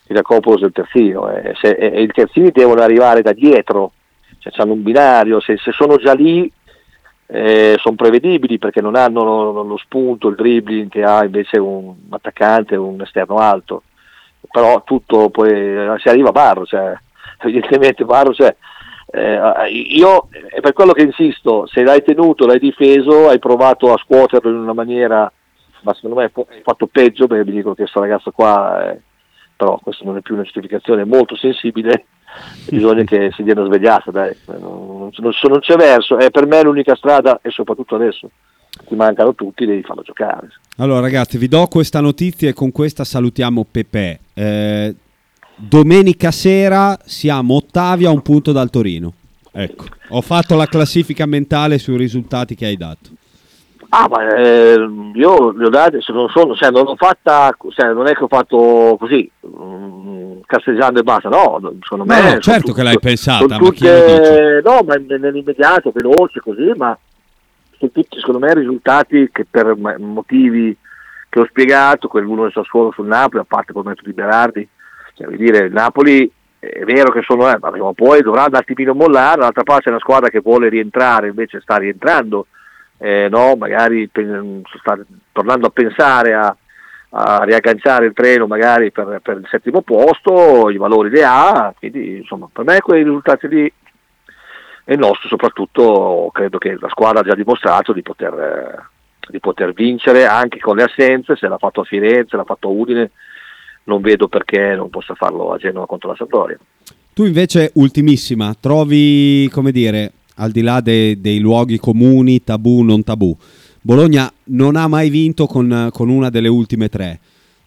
Jacopo è il terzino e, se, e- e i terzini devono arrivare da dietro, cioè hanno un binario, se, se sono già lì eh, sono prevedibili perché non hanno lo, spunto, il dribbling che ha invece un attaccante, un esterno alto. Però tutto poi eh, si arriva a Barro, cioè, *laughs* evidentemente Barro c'è. Eh, io è per quello che insisto, se l'hai tenuto, l'hai difeso, hai provato a scuoterlo in una maniera, ma secondo me hai fatto peggio perché mi dico che questo ragazzo qua, eh, però questo non è più una giustificazione, è molto sensibile, bisogna che si dia una svegliata, dai, non, non- non c'è verso, è per me l'unica strada e soprattutto adesso ti mancano tutti, devi farlo giocare. Allora ragazzi, vi do questa notizia e con questa salutiamo Pepe. Eh, domenica sera siamo ottavi a un punto dal Torino. Ecco, ho fatto la classifica mentale sui risultati che hai dato. Ah, ma eh, io li ho dati, se non sono, cioè non l'ho fatta, cioè non è che ho fatto così, mm, casteggiando e basta, no, secondo No, me... no, certo tut- che l'hai pensata, sono ma tutte- No, ma nell'immediato, veloce così, ma sono tutti secondo me risultati che per motivi che ho spiegato, quell'uno del Sassuolo sul Napoli, a parte col metodo di Berardi, cioè, vuol dire, il Napoli è vero che sono, eh, ma prima o poi dovrà un attimino mollare, dall'altra parte c'è una squadra che vuole rientrare, invece sta rientrando, eh, no, magari sta tornando a pensare a, a riagganciare il treno magari per, per il settimo posto, i valori li ha, quindi insomma per me quei risultati lì e il nostro soprattutto credo che la squadra ha già dimostrato di poter, di poter vincere anche con le assenze, se l'ha fatto a Firenze, l'ha fatto a Udine, non vedo perché non possa farlo a Genova contro la Sampdoria. Tu invece, ultimissima, trovi, come dire, al di là de- dei luoghi comuni, tabù, non tabù, Bologna non ha mai vinto con, con una delle ultime tre.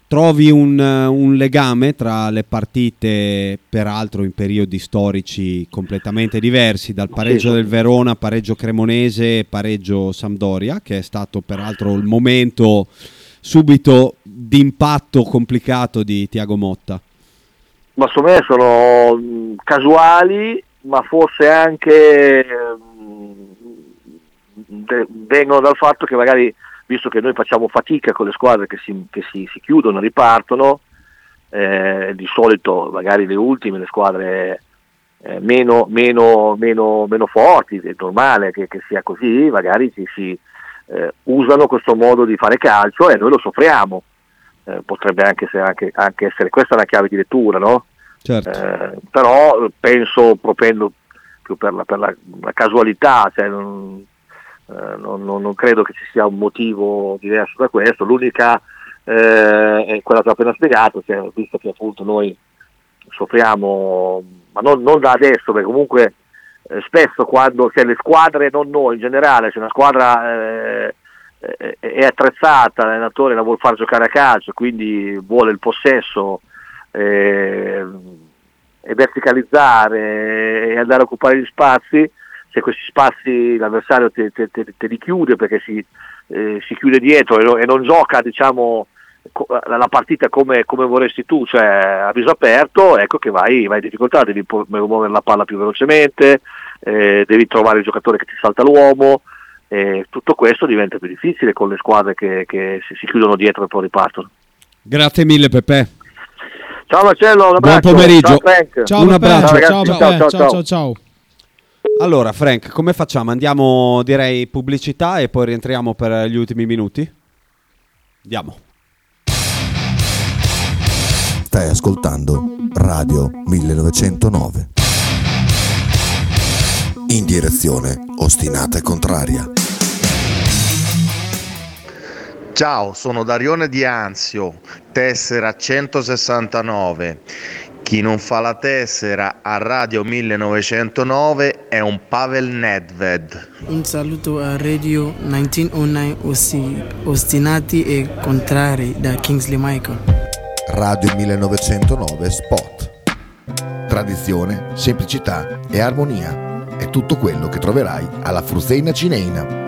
Trovi un, un legame tra le partite, peraltro in periodi storici completamente diversi, dal pareggio del Verona, pareggio Cremonese pareggio Sampdoria, che è stato peraltro il momento subito di impatto complicato di Tiago Motta. ma secondo me sono mh, casuali, ma forse anche mh, de- vengono dal fatto che magari, visto che noi facciamo fatica con le squadre che si, che si, si chiudono, ripartono, eh, di solito magari le ultime, le squadre eh, meno, meno, meno, meno forti, è normale che, che sia così, magari si, si eh, usano questo modo di fare calcio e noi lo soffriamo. Eh, potrebbe anche, anche, anche essere questa una chiave di lettura, no? Certo. Eh, però penso propendo più per la, per la, la casualità, cioè non, eh, non, non, credo che ci sia un motivo diverso da questo, l'unica eh, è quella che ho appena spiegato, cioè, visto che appunto noi soffriamo, ma non, non da adesso, perché comunque eh, spesso quando c'è le squadre, non noi in generale, se una squadra eh, è attrezzata, l'allenatore la vuole far giocare a calcio, quindi vuole il possesso eh, e verticalizzare e andare a occupare gli spazi, se questi spazi l'avversario te, te, te, te li chiude perché si, eh, si chiude dietro e, no, e, non gioca diciamo, la partita come, come, vorresti tu, cioè a viso aperto, ecco che vai, vai in difficoltà, devi muovere la palla più velocemente, eh, devi trovare il giocatore che ti salta l'uomo, eh, tutto questo diventa più difficile con le squadre che, che si, chiudono dietro e poi ripartono. Grazie mille Pepe. Ciao Marcello, un abbraccio. Buon pomeriggio. Ciao, ciao un abbraccio. Ciao, ciao, ciao, ciao, ciao, ciao, ciao. Allora Frank, come facciamo? Andiamo direi pubblicità e poi rientriamo per gli ultimi minuti? Andiamo. Stai ascoltando Radio 1909. In direzione ostinata e contraria. Ciao, sono Darione Di Anzio, tessera 169. Chi non fa la tessera a Radio 1909 è un Pavel Nedved. Un saluto a Radio 1909 Osti, Ostinati e Contrari da Kingsley Michael. Radio 1909 Spot. Tradizione, semplicità e armonia è tutto quello che troverai alla Fruzeina Cineina.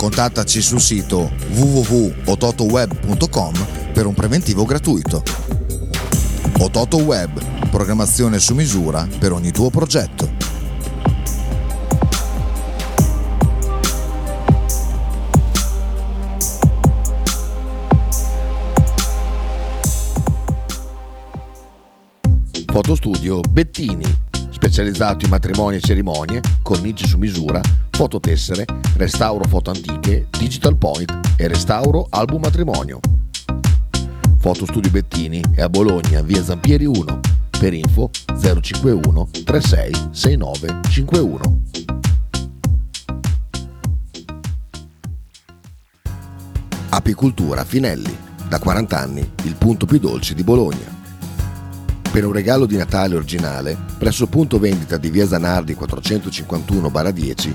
contattaci sul sito www.ototoweb.com per un preventivo gratuito. Ototo Web, programmazione su misura per ogni tuo progetto. Fotostudio Bettini, specializzato in matrimoni e cerimonie, cornici su misura, fototessere, restauro foto antiche, digital point e restauro album matrimonio. Fotostudio Bettini è a Bologna, via Zampieri 1. Per info 051 36 69 51. Apicultura Finelli, da 40 anni il punto più dolce di Bologna. Per un regalo di Natale originale, presso il punto vendita di via Zanardi 451-10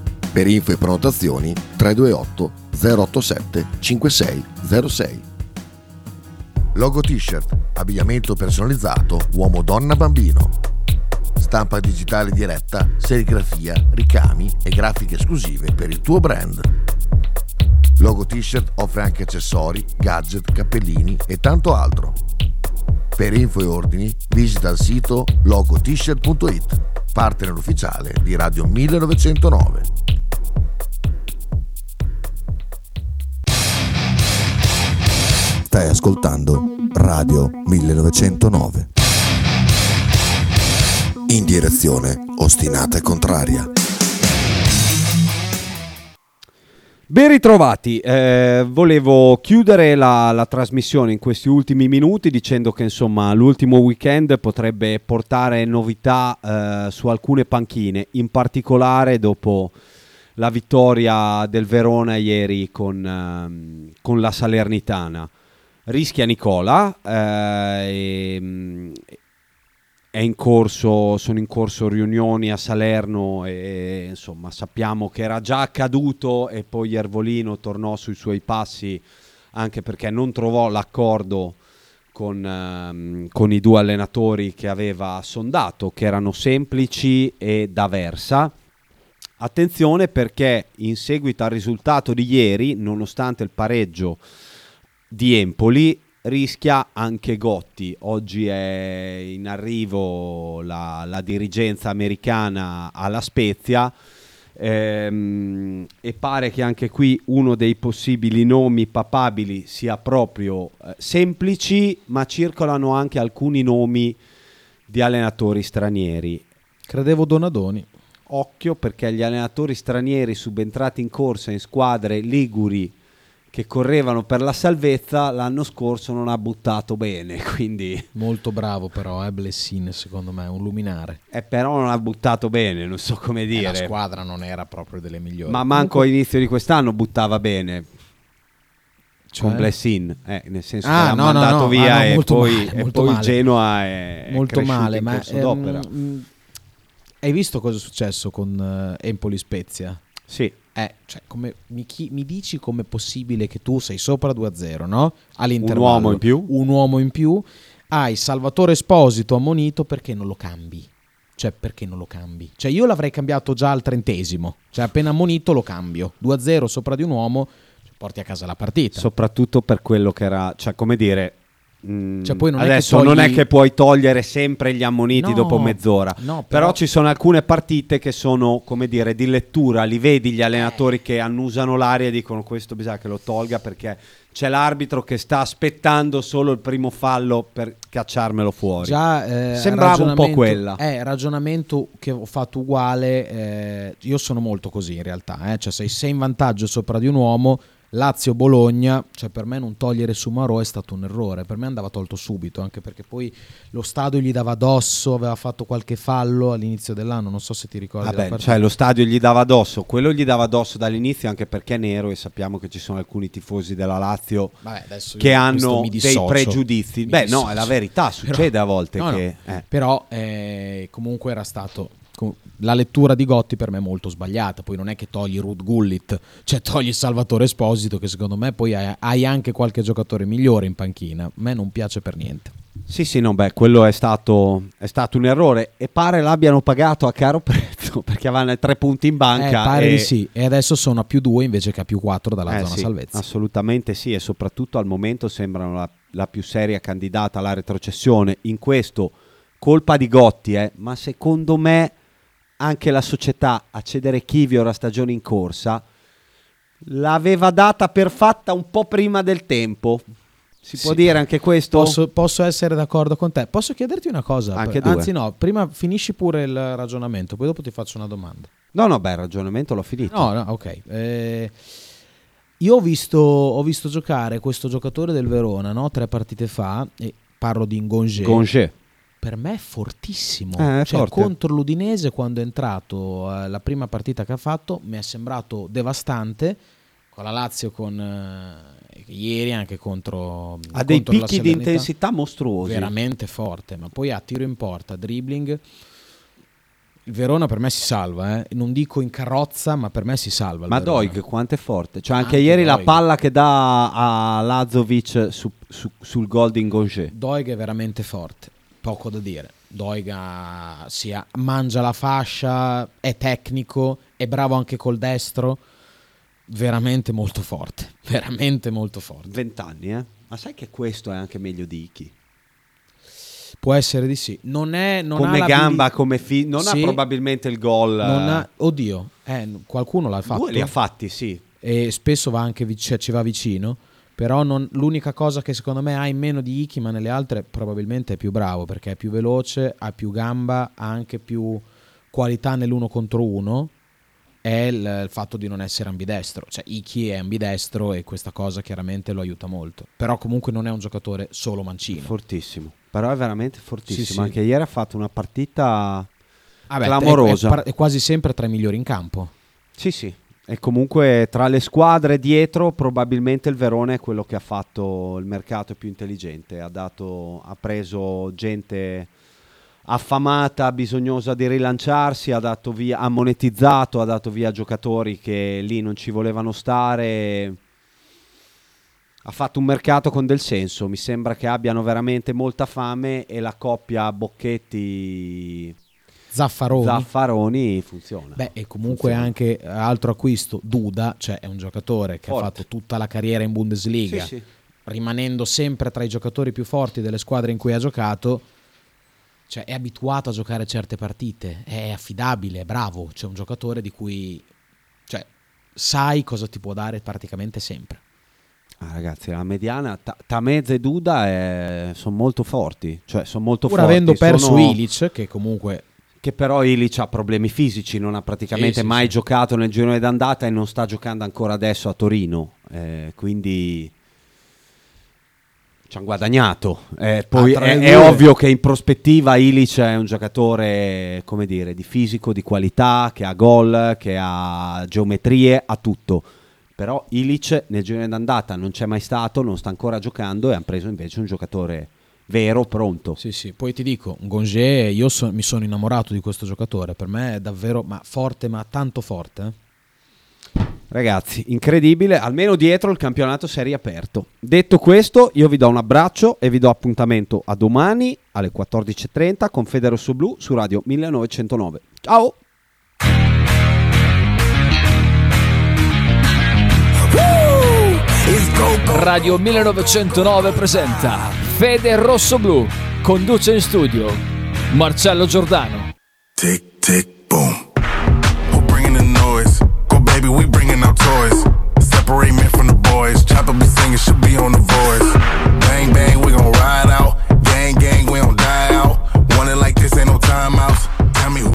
Per info e prenotazioni 328 087 5606. Logo t-shirt, abbigliamento personalizzato uomo-donna-bambino. Stampa digitale diretta, serigrafia, ricami e grafiche esclusive per il tuo brand. Logo t-shirt offre anche accessori, gadget, cappellini e tanto altro. Per info e ordini visita il sito logotshirt.it, partner ufficiale di Radio 1909. Stai ascoltando Radio 1909. In direzione ostinata e contraria. Ben ritrovati, eh, volevo chiudere la, la trasmissione in questi ultimi minuti dicendo che insomma l'ultimo weekend potrebbe portare novità eh, su alcune panchine, in particolare dopo la vittoria del Verona ieri con, ehm, con la Salernitana. Rischia Nicola, eh, mm, in corso, sono in corso riunioni a Salerno e insomma sappiamo che era già accaduto e poi Iervolino tornò sui suoi passi anche perché non trovò l'accordo con, ehm, con i due allenatori che aveva sondato, che erano semplici e d'Aversa. Attenzione perché in seguito al risultato di ieri, nonostante il pareggio di Empoli, rischia anche Gotti. Oggi è in arrivo la, la dirigenza americana alla Spezia ehm, e pare che anche qui uno dei possibili nomi papabili sia proprio eh, semplici, ma circolano anche alcuni nomi di allenatori stranieri. Credevo Donadoni. Occhio perché gli allenatori stranieri subentrati in corsa in squadre liguri che correvano per la salvezza l'anno scorso non ha buttato bene, *laughs* quindi Molto bravo però, eh, Blessin secondo me, un luminare. eh, però non ha buttato bene, non so come dire. la squadra non era proprio delle migliori. Ma manco Comunque- all'inizio di quest'anno buttava bene. Cioè? Con Blessin, eh, nel senso Ah, che l'ha no, no, mandato no, via ah, no, e poi, male, e molto poi male. Genoa è, è molto cresciuto male, ma ehm, hai visto cosa è successo con eh, Empoli Spezia? Sì, Eh, cioè, come, mi, chi- mi dici com'è possibile che tu sei sopra 2-0, no? un uomo in più. Un uomo in più. Hai Salvatore Esposito ammonito perché non lo cambi. Cioè, perché non lo cambi? Cioè, io l'avrei cambiato già al trentesimo. Cioè, appena ammonito lo cambio. 2-0 sopra di un uomo, cioè, porti a casa la partita. soprattutto per quello che era, cioè come dire, Cioè, poi non è adesso togli- non è che puoi togliere sempre gli ammoniti No, dopo mezz'ora, no, però... però- ci sono alcune partite che sono, come dire, di lettura, li vedi gli allenatori che annusano l'aria e dicono questo bisogna che lo tolga perché c'è l'arbitro che sta aspettando solo il primo fallo per cacciarmelo fuori. Già, eh, Sembrava un po' quella. Eh, ragionamento che ho fatto uguale. eh, io sono molto così in realtà. eh, Cioè, sei, sei in vantaggio sopra di un uomo. Lazio-Bologna, cioè per me non togliere Sumarò è stato un errore, per me andava tolto subito, anche perché poi lo stadio gli dava addosso, aveva fatto qualche fallo all'inizio dell'anno, non so se ti ricordi. Vabbè, cioè lo stadio gli dava addosso, quello gli dava addosso dall'inizio anche perché è nero e sappiamo che ci sono alcuni tifosi della Lazio Vabbè, che hanno dei pregiudizi. Mi Beh, no, dissocio. è la verità, succede a volte No, no, che... eh. Però eh, comunque era stato. La lettura di Gotti per me è molto sbagliata. Poi non è che togli Ruth Gullit, cioè togli Salvatore Esposito, che secondo me poi hai, anche qualche giocatore migliore in panchina. A me non piace per niente. Sì, sì, no, beh, quello è stato, è stato un errore e pare l'abbiano pagato a caro *laughs* prezzo perché avevano tre punti in Eh, banca. pare e... di sì. E adesso sono a più 2 invece che a più 4 dalla Eh zona sì, salvezza. Assolutamente sì, e soprattutto al momento sembrano la, la più seria candidata alla retrocessione. In questo colpa di Gotti, eh, ma secondo me anche la società a cedere Chivio la stagione in corsa l'aveva data per fatta un po' prima del tempo. Si può Sì. dire anche questo? Posso, posso essere d'accordo con te. Posso chiederti una cosa? Anche due. Anzi, no, prima finisci pure il ragionamento, poi dopo ti faccio una domanda. No, no, beh, il ragionamento l'ho finito. No, no, ok. Eh, io ho visto, ho visto giocare questo giocatore del Verona no? tre partite fa, e parlo di Ngonge. Gonge. Per me è fortissimo. Eh, è cioè, contro l'Udinese, quando è entrato eh, la prima partita che ha fatto, mi è sembrato devastante. Con la Lazio, con eh, ieri anche contro. Ha dei contro la picchi di intensità mostruosi. Veramente forte, ma poi a tiro in porta, dribbling. Il Verona per me si salva, eh. non dico in carrozza, ma per me si salva. Ma Verona. Doig quanto è forte? Cioè anche, Anche ieri la Doig. palla che dà a Lazovic su- su- sul gol di Ngongé. Doig è veramente forte, poco da dire. Doig ha- si ha- mangia la fascia, è tecnico, è bravo anche col destro. Veramente molto forte, *laughs* veramente molto forte. 20 anni, eh? Ma sai che questo è anche meglio di Iki? Può essere di sì. Non è non ha come gamba, come fi- non ha Sì. probabilmente il gol. ha- oddio, eh, qualcuno l'ha fatto. Due li ha fatti, sì. e spesso va anche vic- ci va vicino. Però non- l'unica cosa che secondo me ha in meno di Iki, ma nelle altre probabilmente è più bravo perché è più veloce, ha più gamba, ha anche più qualità nell'uno contro uno. È il, il fatto di non essere ambidestro. Cioè, Iki è ambidestro e questa cosa chiaramente lo aiuta molto. Però comunque non è un giocatore solo mancino. Fortissimo. Però è veramente fortissimo. Sì, sì. Anche ieri ha fatto una partita Vabbè, è- clamorosa. È, è quasi sempre tra i migliori in campo. Sì, sì. E comunque tra le squadre dietro probabilmente il Verona è quello che ha fatto il mercato più intelligente. Ha, dato, ha preso gente affamata, bisognosa di rilanciarsi, ha, via, ha monetizzato, ha dato via giocatori che lì non ci volevano stare. Ha fatto un mercato con del senso. Mi sembra che abbiano veramente molta fame e la coppia Bocchetti Zaffaroni. Zaffaroni funziona. Beh, e comunque Funziona. anche altro acquisto, Duda, cioè è un giocatore che Forte. ha fatto tutta la carriera in Bundesliga, Sì, sì. rimanendo sempre tra i giocatori più forti delle squadre in cui ha giocato. Cioè è abituato a giocare certe partite, è affidabile, è bravo, c'è un giocatore di cui cioè, sai cosa ti può dare praticamente sempre. Ah, ragazzi, la mediana, Ta- Tamez e Duda sono molto forti. Cioè, sono molto Pur forti. avendo perso sono- Ilic, che comunque Che però Ilic ha problemi fisici, non ha praticamente Sì, sì, mai sì. giocato nel girone d'andata e non sta giocando ancora adesso a Torino. eh, quindi ci hanno guadagnato. Eh, poi Ah, è, è ovvio che in prospettiva Ilic è un giocatore, come dire, di fisico, di qualità, che ha gol, che ha geometrie, ha tutto. Però Ilic nel girone d'andata non c'è mai stato, non sta ancora giocando e hanno preso invece un giocatore vero, pronto. Sì, sì, poi ti dico, Gonge, io so- mi sono innamorato di questo giocatore, per me è davvero ma forte, ma tanto forte. eh. Ragazzi, incredibile, almeno dietro il campionato si è riaperto. Detto questo, io vi do un abbraccio e vi do appuntamento a domani alle 14.30 con Fede Rosso Blu su Radio 1909. Ciao! Radio 1909 presenta Fede Rosso Blu. Conduce in studio Marcello Giordano. Tic tic boom. Who bringing the noise? Go baby, we bringing our toys. Separate me from the boys. Chopper be singing, should be on the voice. Bang bang, we gon' ride out. Gang gang, we don't die out. Want it like this, ain't no timeouts. Tell me who